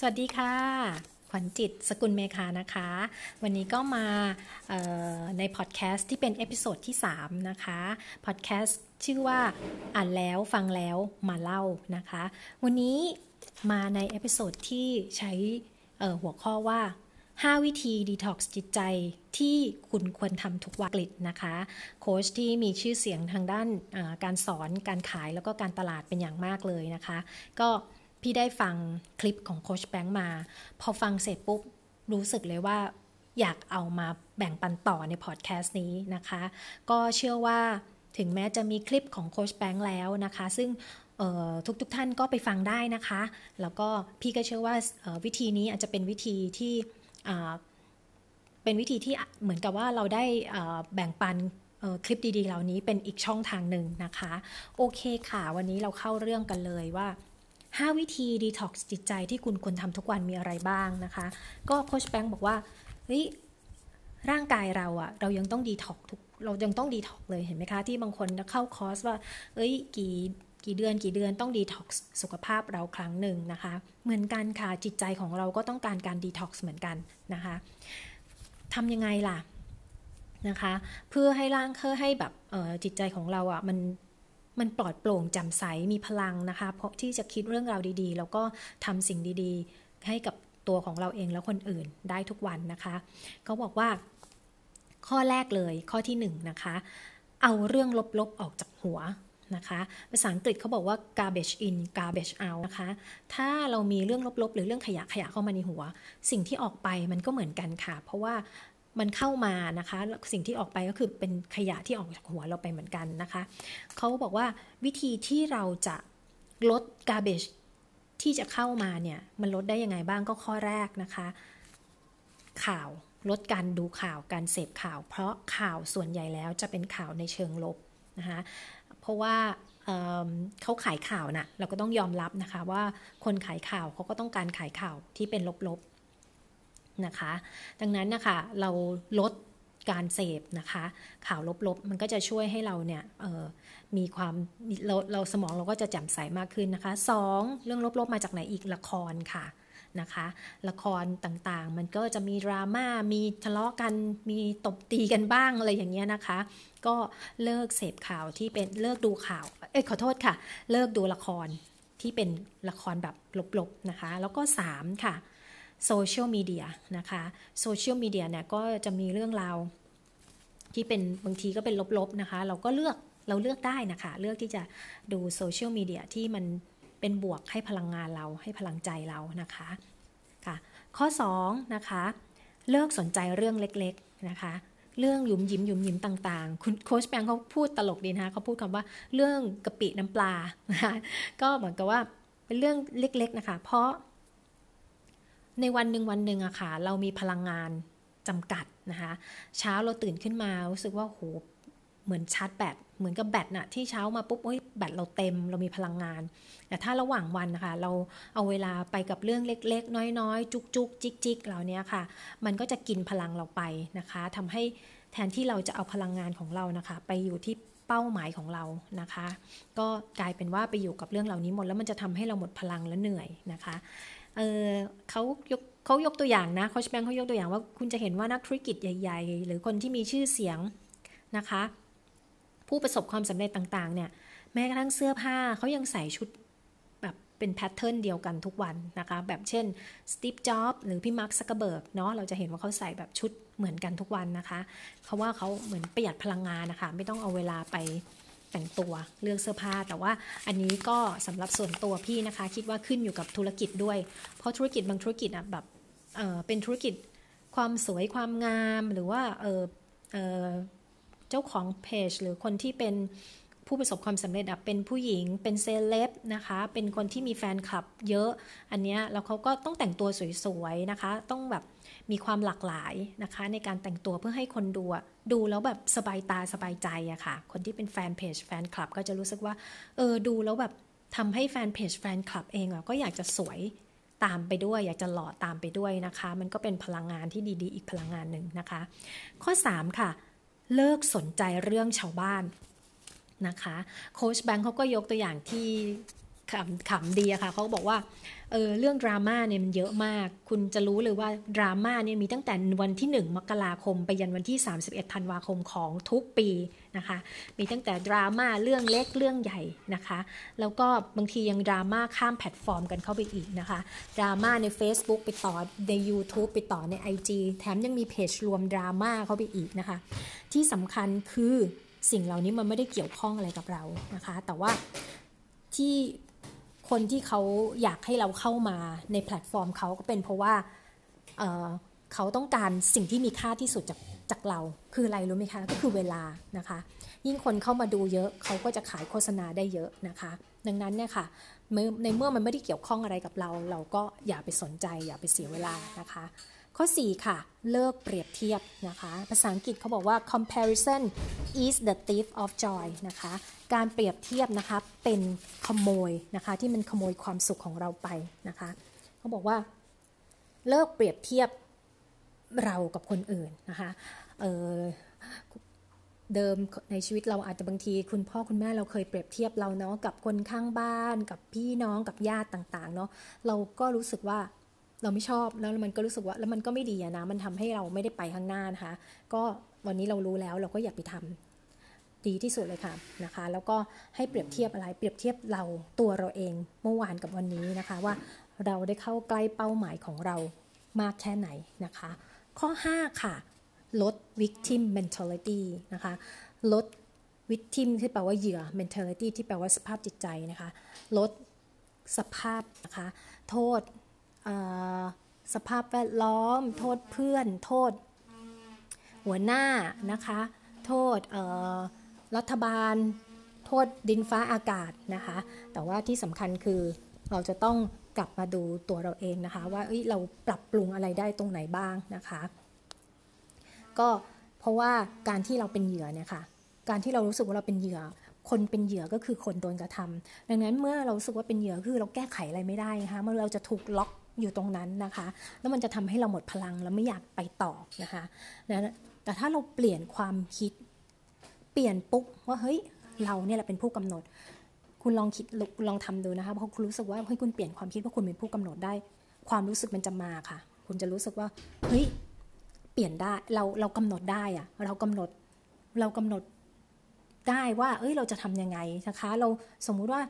สวัสดีค่ะ ขวัญจิตสกุลเมคานะคะ วันนี้ก็มาในพอดแคสต์ที่เป็น episode ที่ 3 นะคะพอดแคสต์ชื่อว่าอ่านแล้วฟังแล้วมาเล่านะคะ วันนี้มาใน episode ที่ใช้หัวข้อว่า 5 วิธีดีท็อกซ์จิตใจที่คุณควรทำทุกวันกฤษนะคะ โค้ชที่มีชื่อเสียงทางด้านการสอนการขายแล้วก็การตลาดเป็นอย่างมากเลยนะคะ ก็ พี่ได้ฟังคลิปของโคชแบงค์มา พอฟังเสร็จปุ๊บ รู้สึกเลยว่าอยากเอามาแบ่งปันต่อในพอดแคสต์นี้นะคะ ก็เชื่อว่าถึงแม้จะมีคลิปของโคชแบงค์แล้วนะคะ ซึ่งทุกๆทท่านก็ไปฟังได้นะคะ แล้วก็พี่ก็เชื่อว่าวิธีนี้อาจจะเป็นวิธีที่เป็นวิธีที่เหมือนกับว่าเราได้แบ่งปันคลิปดีๆ เหล่านี้เป็นอีกช่องทางหนึ่งนะคะ โอเคค่ะ วันนี้เราเข้าเรื่องกันเลยว่า 5 วิธีดีท็อกซ์จิตใจที่คุณควรทำทุกวันมีอะไรบ้างนะคะ ก็โค้ชแบงค์บอกว่าเฮ้ยร่างกายเราอะเรายังต้องดีท็อกทุกเรายังต้องดีท็อกเลยเห็นไหมคะที่บางคนเข้าคอร์สว่า เอ้ยกี่กี่เดือนกี่เดือนต้องดีท็อกซ์สุขภาพเราครั้งหนึ่งนะคะ เหมือนกันค่ะจิตใจของเราก็ต้องการการดีท็อกซ์เหมือนกันนะคะทำยังไงล่ะนะคะ เพื่อให้ร่างเพื่อให้แบบจิตใจของเราอะ่ะมัน มันปลอดโปร่งจ่มใสมีพลังนะคะ เพราะที่จะคิดเรื่องราวดีๆ แล้วก็ทำสิ่งดีๆ ให้กับตัวของเราเองและคนอื่นได้ทุกวันนะคะเขาบอกว่า ข้อแรกเลยข้อที่1นนะคะ เอาเรื่องลบๆออกจากหัวนะคะภาษาอังกฤษเขาบอกว่า garbage in garbage out นะคะ ถ้าเรามีเรื่องลบๆ หรือเรื่องขยะขยะเข้ามาในหัว สิ่งที่ออกไปมันก็เหมือนกันค่ะ เพราะว่า มันเข้ามานะคะ สิ่งที่ออกไปก็คือเป็นขยะที่ออกจากหัวเราไปเหมือนกันนะคะ เขาบอกว่าวิธีที่เราจะลด garbage ที่จะเข้ามาเนี่ยมันลดได้ยังไงบ้างก็ข้อแรกนะคะ ข่าวลดการดูข่าวการเสพข่าว เพราะข่าวส่วนใหญ่แล้วจะเป็นข่าวในเชิงลบนะคะเพราะว่าเเขาขายข่าวนะ่ะเราก็ต้องยอมรับนะคะว่าคนขายข่าวเขาก็ต้องการขายข่าวที่เป็นลบ นะคะ ดังนั้นนะคะเราลดการเสพนะคะ ข่าวลบๆ มันก็จะช่วยให้เราเนี่ยมีความเราเราสมองเราก็จะแจ่มใสมากขึ้นนะคะ 2. เรื่องลบๆมาจากไหนอีกละครค่ะนะคะละครต่างๆ มันก็จะมีดราม่ามีทะเลาะกันมีตบตีกันบ้างอะไรอย่างเงี้ยนะคะ ก็เลิกเสพข่าวที่เป็นเลิกดูข่าวเอ้ยขอโทษค่ะ เลิกดูละครที่เป็นละครแบบลบๆนะคะ แล้วก็ 3 ค่ะ โซเชียลมีเดียนะคะโซเชียลมีเดียเนี่ยก็จะมีเรื่องราวที่เป็นบางทีก็เป็นลบๆนะคะ เราก็เลือกเราเลือกได้นะคะ เลือกที่จะดูโซเชียลมีเดียที่มันเป็นบวกให้พลังงานเราให้พลังใจเรานะคะค่ะข้อ2นะคะเลิกสนใจเรื่องเล็กๆนะคะ เรื่องหยุมยิ้มหยุมยิ้มต่างๆ คุณโค้ชแบงเขาพูดตลกดีนะคะเขาพูดคำว่าเรื่องกะปิน้ำปลานะคะก็เหมือนกับว่าเป็นเรื่องเล็กๆนะคะ เพราะ ในวันหนึ่งวันหนึ่งอะค่ะ เรามีพลังงานจำกัดนะคะ เช้าเราตื่นขึ้นมารู้สึกว่าโหเหมือนชาร์จแบตเหมือนกับแบตน่ะที่เช้ามาปุ๊บโอ้ยแบตเราเต็มเรามีพลังงาน แต่ถ้าระหว่างวันนะคะ เราเอาเวลาไปกับเรื่องเล็กๆ น้อยๆ จุกๆ จิกๆเหล่านี้ค่ะ มันก็จะกินพลังเราไปนะคะทำให้แทนที่เราจะเอาพลังงานของเรานะคะ ไปอยู่ที่เป้าหมายของเรานะคะ ก็กลายเป็นว่าไปอยู่กับเรื่องเหล่านี้หมดแล้วมันจะทำให้เราหมดพลังและเหนื่อยนะคะ เออเขายกเขายกตัวอย่างนะเขาแบงเขายกตัวอย่างว่าคุณจะเห็นว่านักธุรกิจใหญ่ ๆ หรือคนที่มีชื่อเสียงนะคะ ผู้ประสบความสำเร็จต่างๆ เนี่ย แม้กระทั่งเสื้อผ้าเขายังใส่ชุดแบบเป็นแพทเทิร์นเดียวกันทุกวันนะคะ แบบเช่นสตีฟจ็อบส์หรือพี่มาร์คซักเกอร์เบิร์กเนาะเราจะเห็นว่าเขาใส่แบบชุดเหมือนกันทุกวันนะคะ เขาว่าเขาเหมือนประหยัดพลังงานนะคะ ไม่ต้องเอาเวลาไป แต่งตัวเลือกเสื้อผ้า แต่ว่าอันนี้ก็สำหรับส่วนตัวพี่นะคะ คิดว่าขึ้นอยู่กับธุรกิจด้วย เพราะธุรกิจบางธุรกิจอะแบบเออเป็นธุรกิจความสวยความงามหรือว่าเออเออเจ้าของเพจหรือคนที่เป็น ผู้ประสบความสำเร็จอะเป็นผู้หญิง เป็นเซเลบนะคะ เป็นคนที่มีแฟนคลับเยอะ อันเนี้ยแล้วเขาก็ต้องแต่งตัวสวยๆนะคะ ต้องแบบมีความหลากหลายนะคะ ในการแต่งตัวเพื่อให้คนดูดูแล้วแบบสบายตาสบายใจอะค่ะ คนที่เป็นแฟนเพจแฟนคลับก็จะรู้สึกว่า เออ ดูแล้วแบบทำให้แฟนเพจแฟนคลับเองอะก็อยากจะสวยตามไปด้วย อยากจะหล่อตามไปด้วยนะคะ มันก็เป็นพลังงานที่ดีๆ อีกพลังงานหนึ่งนะคะ ข้อ 3 ค่ะ เลิกสนใจเรื่องชาวบ้าน นะคะโค้ชแบงค์เขาก็ยกตัวอย่างที่ขำขำดีอะค่ะเขาบอกว่าเออเรื่องดราม่าเนี่ยมันเยอะมาก คุณจะรู้เลยว่าดราม่าเนี่ยมีตั้งแต่วันที่ 1 มกราคม ไปยันวันที่ 31 ธันวาคมของทุกปีนะคะ มีตั้งแต่ดราม่าเรื่องเล็กเรื่องใหญ่นะคะ แล้วก็บางทียังดราม่าข้ามแพลตฟอร์มกันเข้าไปอีกนะคะ ดราม่าใน Facebook ไปต่อใน YouTube ไปต่อใน IG แถมยังมีเพจรวมดราม่าเข้าไปอีกนะคะ ที่สำคัญคือ สิ่งเหล่านี้มันไม่ได้เกี่ยวข้องอะไรกับเรานะคะ แต่ว่าที่คนที่เขาอยากให้เราเข้ามาในแพลตฟอร์มเขาก็เป็นเพราะว่าเเขาต้องการสิ่งที่มีค่าที่สุดจากจากเรา คืออะไรรู้ไหมคะ ก็คือเวลานะคะ ยิ่งคนเข้ามาดูเยอะเขาก็จะขายโฆษณาได้เยอะนะคะ ดังนั้นเนี่ยค่ะในเมื่อมันไม่ได้เกี่ยวข้องอะไรกับเรา เราก็อย่าไปสนใจ อย่าไปเสียเวลานะคะ ข้อ 4 ค่ะ เลิกเปรียบเทียบนะคะ ภาษาอังกฤษเขาบอกว่า comparison is the thief of joy นะคะ การเปรียบเทียบนะคะเป็นขโมยนะคะที่มันขโมยความสุขของเราไปนะคะเขาบอกว่าเลิกเปรียบเทียบเรากับคนอื่นนะคะเเดิมในชีวิตเราอาจจะบางที คุณพ่อคุณแม่เราเคยเปรียบเทียบเราเนาะกับคนข้างบ้าน กับพี่น้องกับญาติต่างๆเนาะเราก็รู้สึกว่า เราไม่ชอบแล้วมันก็รู้สึกว่าแล้วมันก็ไม่ดีนะ มันทำให้เราไม่ได้ไปข้างหน้านะคะ ก็วันนี้เรารู้แล้วเราก็อย่าไปทำดีที่สุดเลยค่ะนะคะ แล้วก็ให้เปรียบเทียบอะไรเปรียบเทียบเราตัวเราเองเมื่อวานกับวันนี้นะคะ ว่าเราได้เข้าใกล้เป้าหมายของเรามากแค่ไหนนะคะ ข้อ 5 ค่ะ ลด victim mentality นะคะ ลด victim ที่แปลว่าเหยื่อ mentality ที่แปลว่าสภาพจิตใจนะคะ ลดสภาพนะคะ โทษ สภาพแวดล้อม โทษเพื่อน โทษ หัวหน้านะคะ โทษรัฐบาล โทษดินฟ้าอากาศนะคะ แต่ว่าที่สำคัญคือเราจะต้องกลับมาดูตัวเราเองนะคะ ว่าเเราปรับปรุงอะไรได้ตรงไหนบ้างนะคะ ก็เพราะว่าการที่เราเป็นเหยื่อเนี่ยค่ะ การที่เรารู้สึกว่าเราเป็นเหยื่อ คนเป็นเหยื่อก็คือคนโดนกระทำดังนั้นเมื่อเราสึกว่าเป็นเหยื่อคือเราแก้ไขอะไรไม่ได้นะคะเมื่อเราจะถูกล็อก อยู่ตรงนั้นนะคะ แล้วมันจะทำให้เราหมดพลังแล้วไม่อยากไปต่อนะคะนะแต่ถ้าเราเปลี่ยนความคิด เปลี่ยนปุ๊บว่าเฮ้ยเราเนี่ยแหละเป็นผู้กำหนด คุณลองคิดลองทำดูนะคะเพราะคุณรู้สึกว่าเฮ้ยคุณเปลี่ยนความคิดว่าคุณเป็นผู้กำหนดได้ ความรู้สึกมันจะมาค่ะ คุณจะรู้สึกว่าเฮ้ยเปลี่ยนได้เราเรากำหนดได้อะเรากำหนดเรากำหนดได้ว่า เอ้ยเราจะทํำยังไงนะคะ เราสมมุติว่า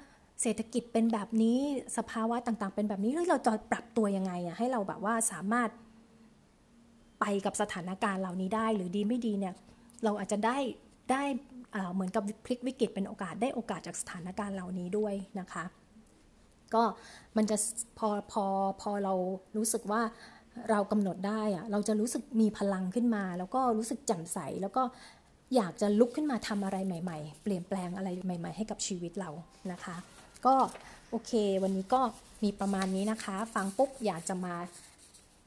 เศรษฐกิจเป็นแบบนี้สภาวะต่างๆ เป็นแบบนี้เราจะปรับตัวยังไงอะให้เราแบบว่าสามารถไปกับสถานการณ์เหล่านี้ได้ หรือดีไม่ดีเนี่ยเราอาจจะได้ได้เหมือนกับพลิกวิกฤตเป็นโอกาสได้โอกาสจากสถานการณ์เหล่านี้ด้วยนะคะ ก็มันจะพอพอพอเรารู้สึกว่าเรากำหนดได้อะเราจะรู้สึกมีพลังขึ้นมา แล้วก็รู้สึกแจ่มใสแล้วก็อยากจะลุกขึ้นมาทำอะไรใหม่ ๆ เปลี่ยนแปลงอะไรใหม่ ๆ ให้กับชีวิตเรานะคะ ก็โอเค วันนี้ก็มีประมาณนี้นะคะ ฟังปุ๊บอยากจะมา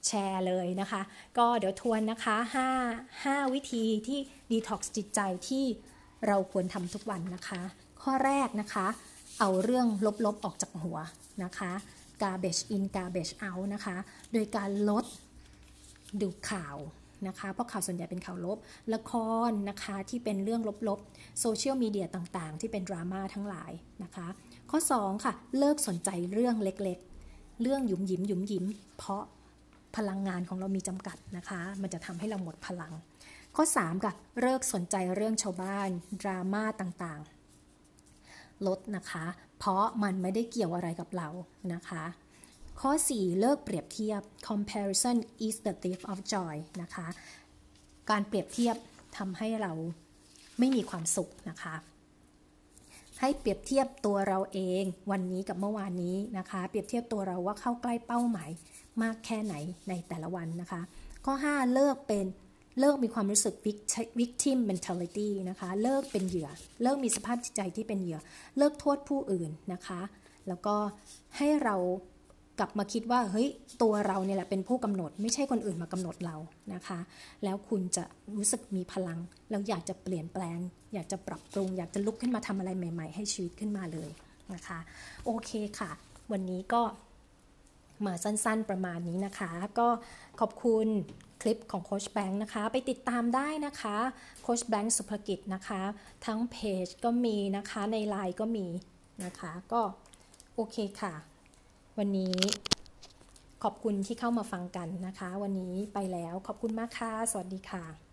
แชร์เลยนะคะ ก็เดี๋ยวทวนนะคะ5 5วิธีที่ดีท็อกซ์จิตใจที่เราควรทำทุกวันนะคะ ข้อแรกนะคะ เอาเรื่องลบๆออกจากหัวนะคะ garbage in garbage out นะคะ โดยการลดดูข่าว นะคะ เพราะข่าวส่วนใหญ่เป็นข่าวลบ ละครนะคะที่เป็นเรื่องลบๆ โซเชียลมีเดียต่างๆ ที่เป็นดราม่าทั้งหลายนะคะ ข้อ 2 ค่ะ เลิกสนใจเรื่องเล็กๆ เรื่องหยุมหยิมหยุมหยิม เพราะพลังงานของเรามีจำกัดนะคะ มันจะทำให้เราหมดพลัง ข้อ 3 ค่ะ เลิกสนใจเรื่องชาวบ้าน ดราม่าต่างๆ ลดนะคะ เพราะมันไม่ได้เกี่ยวอะไรกับเรานะคะ ข้อ 4 เลิกเปรียบเทียบ comparison is the thief of joy นะคะ การเปรียบเทียบทำให้เราไม่มีความสุขนะคะ ให้เปรียบเทียบตัวเราเองวันนี้กับเมื่อวานนี้นะคะ เปรียบเทียบตัวเราว่าเข้าใกล้เป้าหมายมากแค่ไหนในแต่ละวันนะคะ ข้อ 5 เลิกเป็นเลิกมีความรู้สึก victim mentality นะคะ เลิกเป็นเหยื่อ เลิกมีสภาพจิตใจที่เป็นเหยื่อ เลิกโทษผู้อื่นนะคะ แล้วก็ให้เรา กลับมาคิดว่าเฮ้ยตัวเราเนี่ยแหละเป็นผู้กำหนด ไม่ใช่คนอื่นมากำหนดเรานะคะ แล้วคุณจะรู้สึกมีพลัง แล้วอยากจะเปลี่ยนแปลง อยากจะปรับปรุง อยากจะลุกขึ้นมาทำอะไรใหม่ ๆ ให้ชีวิตขึ้นมาเลยนะคะ โอเคค่ะ วันนี้ก็มาสั้นๆประมาณนี้นะคะ ก็ขอบคุณคลิปของโคชแบงค์นะคะ ไปติดตามได้นะคะโคชแบงค์สุภกิจนะคะ ทั้งเพจก็มีนะคะในไลน์ก็มีนะคะ ก็โอเคค่ะ วันนี้ขอบคุณที่เข้ามาฟังกันนะคะ วันนี้ไปแล้วขอบคุณมากค่ะ สวัสดีค่ะ